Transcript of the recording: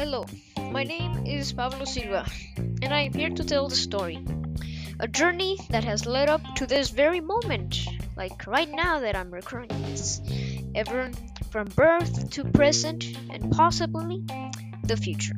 Hello, my name is Pablo Silva, and I am here to tell the story. A journey that has led up to this very moment, like right now that I'm recording this. Ever from birth to present, and possibly the future.